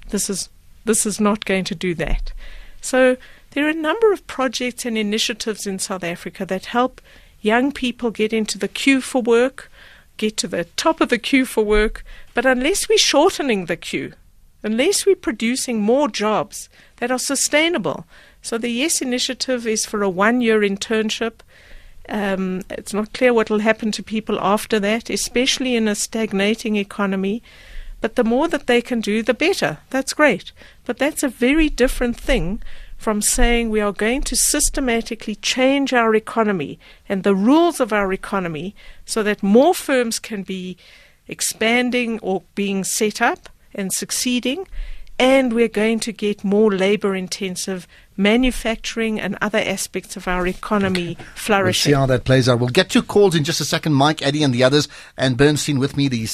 This is this is not going to do that. So there are a number of projects and initiatives in South Africa that help young people get into the queue for work, get to the top of the queue for work. But unless we're shortening the queue, unless we're producing more jobs that are sustainable. So the Yes initiative is for a one year internship. Um, it's not clear what will happen to people after that, especially in a stagnating economy. But the more that they can do, the better. That's great. But that's a very different thing from saying we are going to systematically change our economy and the rules of our economy so that more firms can be expanding or being set up and succeeding, and we're going to get more labor intensive manufacturing and other aspects of our economy We'll see flourishing. how that plays out. We'll get to calls in just a second. Mike, Eddie, and the others, Ann Bernstein with me, the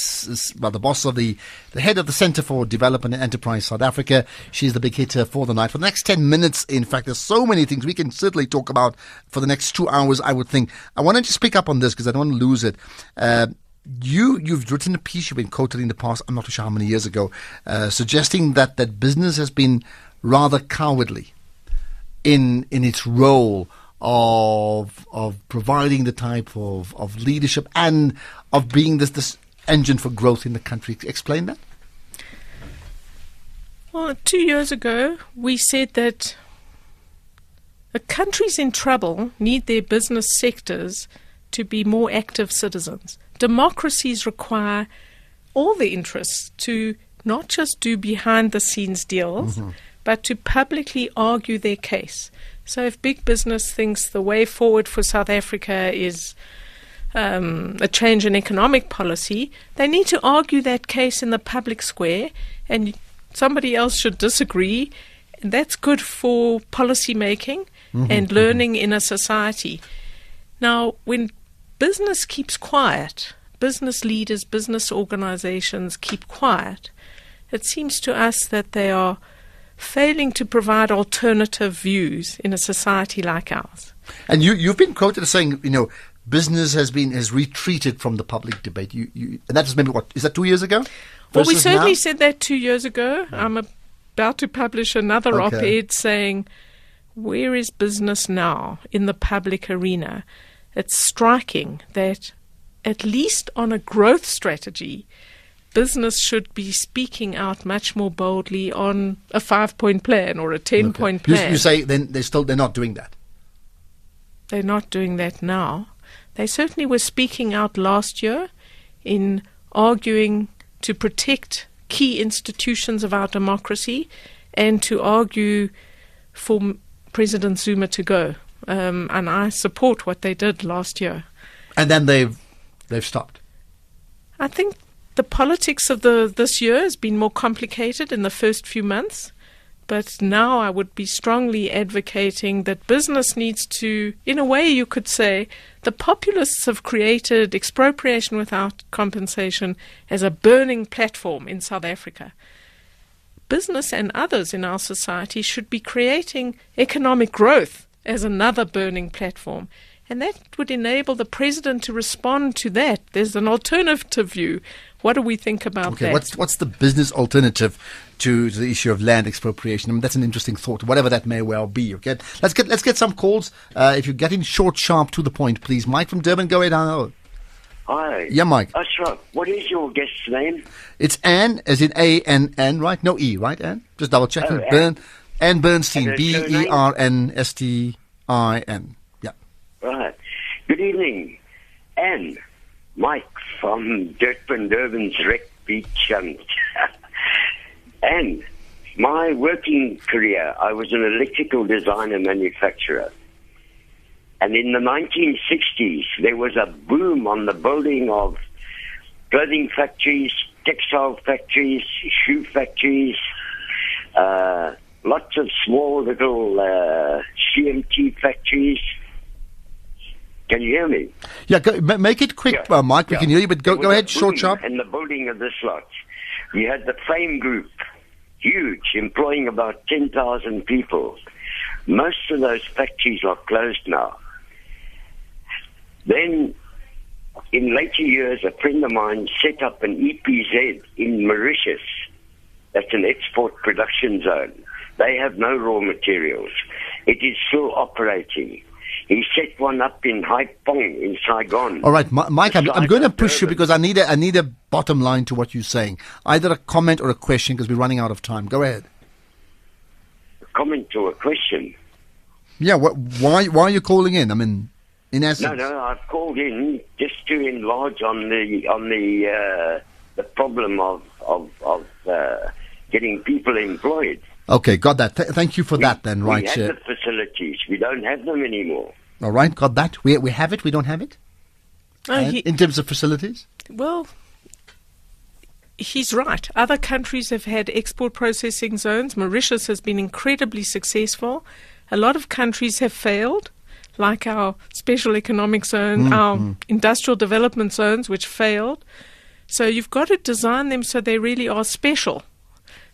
well, the boss of the the head of the Centre for Development and Enterprise South Africa. She's the big hitter for the night. For the next ten minutes, in fact, there's so many things we can certainly talk about for the next two hours. I would think. I want to just pick up on this because I don't want to lose it. Uh, you you've written a piece you've been quoted in the past. I'm not sure how many years ago, uh, suggesting that that business has been rather cowardly in in its role of of providing the type of, of leadership and of being this this engine for growth in the country. Explain that. Well, two years ago, we said that the countries in trouble need their business sectors to be more active citizens. Democracies require all the interests to not just do behind the scenes deals, but to publicly argue their case. So if big business thinks the way forward for South Africa is um, a change in economic policy, they need to argue that case in the public square, and somebody else should disagree. And that's good for policy making and learning in a society. Now, when business keeps quiet, business leaders, business organizations keep quiet, it seems to us that they are failing to provide alternative views in a society like ours. And you you've been quoted as saying, you know, business has been has retreated from the public debate. You, you and that was maybe what is that two years ago? Well, we certainly now? said that two years ago. I'm about to publish another Okay. op ed saying, Where is business now in the public arena? It's striking that, at least on a growth strategy, business should be speaking out much more boldly on a five point plan or a 10 Okay. point plan. you say then they're still they're not doing that. They're not doing that now. They certainly were speaking out last year in arguing to protect key institutions of our democracy and to argue for President Zuma to go. Um, and I support what they did last year. And then they've they've stopped. I think the politics of the this year has been more complicated in the first few months, but now I would be strongly advocating that business needs to, in a way, you could say, the populists have created expropriation without compensation as a burning platform in South Africa. Business and others in our society should be creating economic growth as another burning platform. And that would enable the president to respond to that. There's an alternative view. What do we think about Okay, that? what's what's the business alternative to the issue of land expropriation? I mean, that's an interesting thought, whatever that may well be. Okay, let's get let's get some calls. Uh, if you're getting short, sharp, to the point, please. Mike from Durban, go ahead. Hello. Hi. Yeah, Mike. Ashraf, what is your guest's name? It's Ann, as in A N N, right? No E, right? Ann, just double checking. Oh, Ann. Ann Bernstein, B? E R N S T I N. Yeah. Right. Good evening. Ann, Mike from Durban, Durban's Wreck Beach. Um, and my working career, I was an electrical designer manufacturer. And in the 1960s, there was a boom on the building of clothing factories, textile factories, shoe factories, uh, lots of small little uh, CMT factories. Can you hear me? Yeah, go, make it quick, Yeah. uh, Mike. We Yeah. can hear you, but go, go ahead, short, sharp. In the building of this lot, we had the Frame Group, huge, employing about 10,000 people. Most of those factories are closed now. Then, in later years, a friend of mine set up an EPZ in Mauritius. That's an export production zone. They have no raw materials. It is still operating. He set one up in Haiphong in Saigon. All right, Mike, I'm, I'm going to push you because I need a, I need a bottom line to what you're saying. Either a comment or a question because we're running out of time. Go ahead. Comment to a question. Yeah, wh- why why are you calling in? I mean, in essence. No, no, I've called in just to enlarge on the on the uh, the problem of of, of uh, getting people employed. Okay, got that. Th- thank you for that then, right? We had uh, the facilities. We don't have them anymore. all right, got that. We, we have it, we don't have it? And he- in terms of facilities? Well, he's right. Other countries have had export processing zones. Mauritius has been incredibly successful. A lot of countries have failed, like our special economic zone, our industrial development zones, which failed. So you've got to design them so they really are special.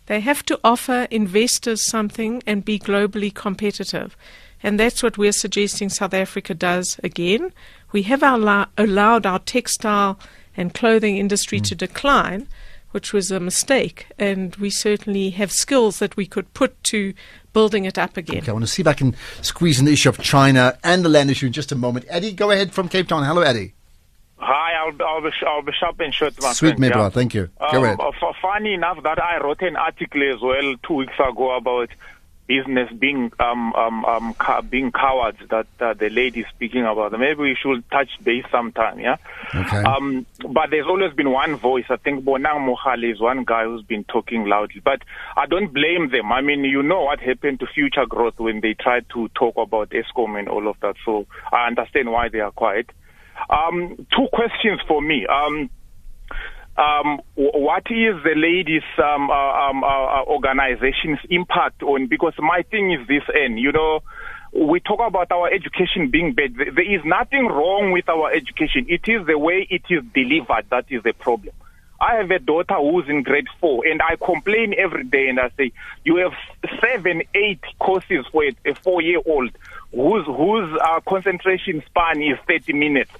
They have to offer investors something and be globally competitive. And that's what we're suggesting South Africa does again. We have allow- allowed our textile and clothing industry to mm. decline, which was a mistake. And we certainly have skills that we could put to building it up again. Okay, I want to see if I can squeeze in the issue of China and the land issue in just a moment. Eddie, go ahead from Cape Town. Hello, Eddie. Hi, I'll, I'll, be, I'll be sharp and short, my Sweet friend. me, yeah. brother. Thank you. Go Um, ahead. uh, funny enough, that I wrote an article as well two weeks ago about business being um, um, um, ca- being cowards that uh, the lady is speaking about. Maybe we should touch base sometime, yeah? Okay. Um, but there's always been one voice. I think Bonang Mohale is one guy who's been talking loudly. But I don't blame them. I mean, you know what happened to Futuregrowth when they tried to talk about Eskom and all of that. So I understand why they are quiet. Um, two questions for me. Um, um, what is the ladies' um, uh, um, uh, uh, organization's impact on? Because my thing is this, and you know, we talk about our education being bad. There- is nothing wrong with our education. It is the way it is delivered that is the problem. I have a daughter who's in grade four, and I complain every day, and I say, "You have seven, eight courses for a, four-year-old whose whose uh, concentration span is 30 minutes.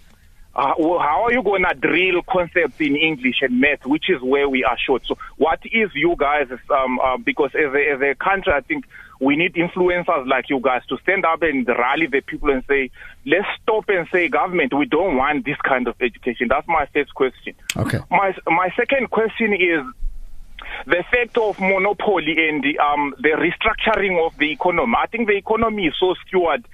Uh, well, how are you going to drill concepts in English and math, which is where we are short? So, what is you guys? Um, uh, because as a, as a country, I think we need influencers like you guys to stand up and rally the people and say, let's stop and say, government, we don't want this kind of education. That's my first question. Okay. My my second question is the fact of monopoly and the, um, the restructuring of the economy. I think the economy is so skewed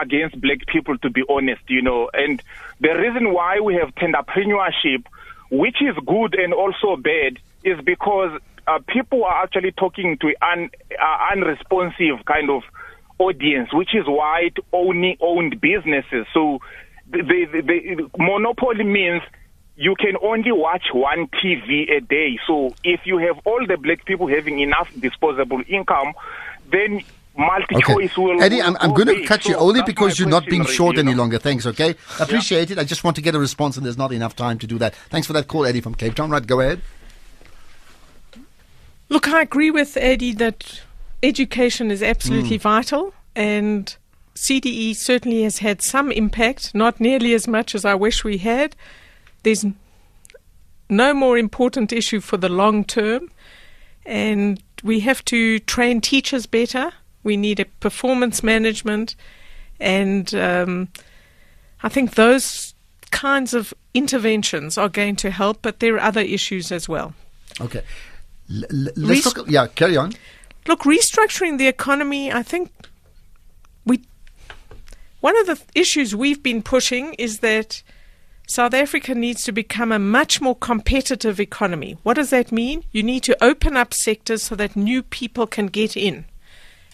against black people, to be honest, you know. And the reason why we have entrepreneurship, which is good and also bad, is because uh, people are actually talking to an uh, unresponsive kind of audience, which is white only owned businesses. So the, the, the monopoly means you can only watch one TV a day. So if you have all the black people having enough disposable income, then MultiChoice Okay. will. Eddie, will I'm, I'm going to big. cut you So only because you're not being short really, any know. longer. Thanks, okay? Appreciate it. I just want to get a response, and there's not enough time to do that. Thanks for that call, Eddie from Cape Town. Right, go ahead. Look, I agree with Eddie that education is absolutely hmm. vital, and CDE certainly has had some impact, not nearly as much as I wish we had. There's no more important issue for the long term, and we have to train teachers better. We need a performance management, and um, I think those kinds of interventions are going to help, but there are other issues as well. Okay. L- let's Res- talk. Yeah, carry on. Look, restructuring the economy, I think we one of the issues we've been pushing is that South Africa needs to become a much more competitive economy. What does that mean? You need to open up sectors so that new people can get in.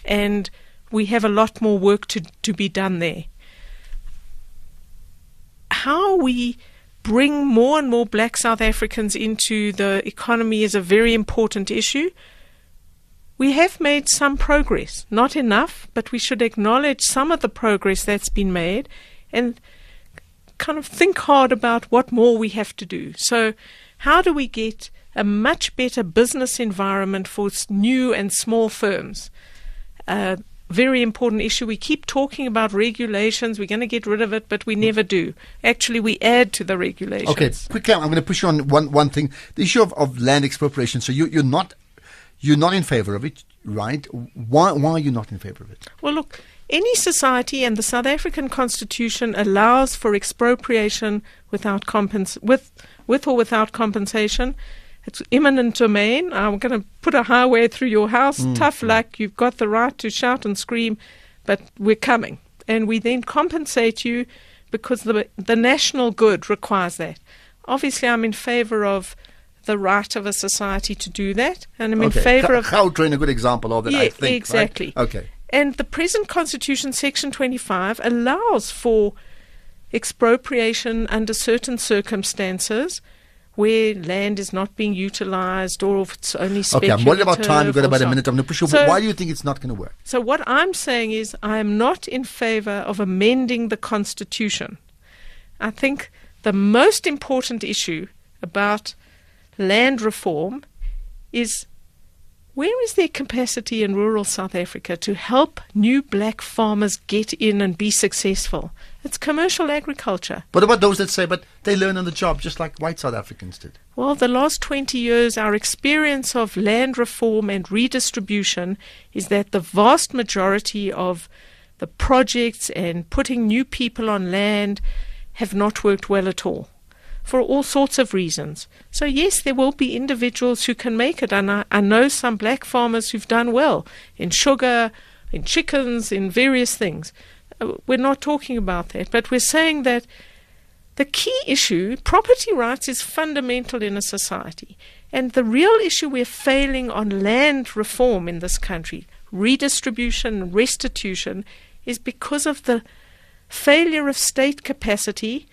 And we have a lot more work to, to be done there. How we bring more and more black South Africans into the economy is a very important issue. We have made some progress, not enough, but we should acknowledge some of the progress that's been made and kind of think hard about what more we have to do. So, how do we get a much better business environment for new and small firms? Uh, very important issue. We keep talking about regulations. We're going to get rid of it, but we never do. Actually, we add to the regulations. Okay, quickly, I'm going to push you on one, one thing. The issue of, of land expropriation. So you, you're not you're not in favor of it, right? Why why are you not in favor of it? Well, look, any society and the South African Constitution allows for expropriation without compens- with with or without compensation. It's eminent domain. I'm going to put a highway through your house. Mm, Tough luck. You've got the right to shout and scream, but we're coming, and we then compensate you because the the national good requires that. Obviously, I'm in favour of the right of a society to do that, and I'm in okay. favour Ka- of Gautrain, a good example of that. I yeah, think. right? exactly. Okay. And the present Constitution, Section 25, allows for expropriation under certain circumstances where land is not being utilized or if it's only Okay, speculative. I'm worried about time. We've got about a minute. I'm going to push you. So- Why do you think it's not going to work? So what I'm saying is I am not in favor of amending the Constitution. I think the most important issue about land reform is where is their capacity in rural South Africa to help new black farmers get in and be successful? It's commercial agriculture. What about those that say, but they learn on the job just like white South Africans did? Well, the last 20 years, our experience of land reform and redistribution is that the vast majority of the projects and putting new people on land have not worked well at all for all sorts of reasons. So, yes, there will be individuals who can make it, and I, I know some black farmers who've done well in sugar, in chickens, in various things. We're not talking about that, but we're saying that the key issue, property rights, is fundamental in a society. And the real issue we're failing on land reform in this country, redistribution, restitution, is because of the failure of state capacity,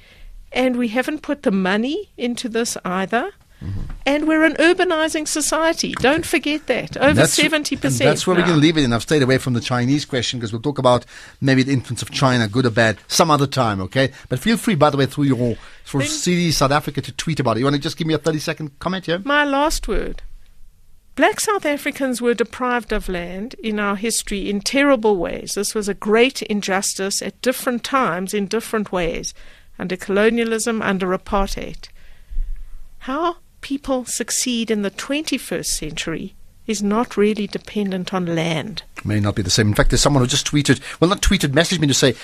and we haven't put the money into this either. Mm-hmm. And we're an urbanizing society. Don't forget that. Over That's- 70%. That's where we're going to leave it. And I've stayed away from the Chinese question because we'll talk about maybe the influence of China, good or bad, some other time, okay? But feel free, by the way, through your for Then- CD South Africa to tweet about it. You want to just give me a 30 second comment here? My last word. Black South Africans were deprived of land in our history in terrible ways. This was a great injustice at different times in different ways, under colonialism, under apartheid. How people succeed in the 21st century is not really dependent on land. May not be the same. In fact, there's someone who just tweeted, well, not tweeted, messaged me to say,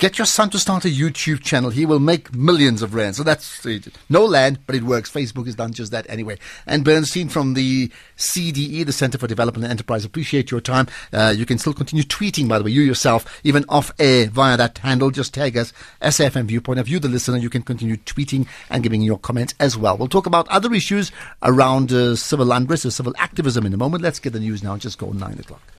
get your son to start a YouTube channel. He will make millions of rand. So that's no land, but it works. Facebook has done just that anyway. Ann Bernstein from the CDE, the Center for Development and Enterprise, appreciate your time. Uh, you can still continue tweeting, by the way, you yourself, even off air via that handle. Just tag us, SFM Viewpoint of You, the listener. You can continue tweeting and giving your comments as well. We'll talk about other issues around uh, civil unrest or civil activism in a moment. Let's get the news now. Just go 9 o'clock.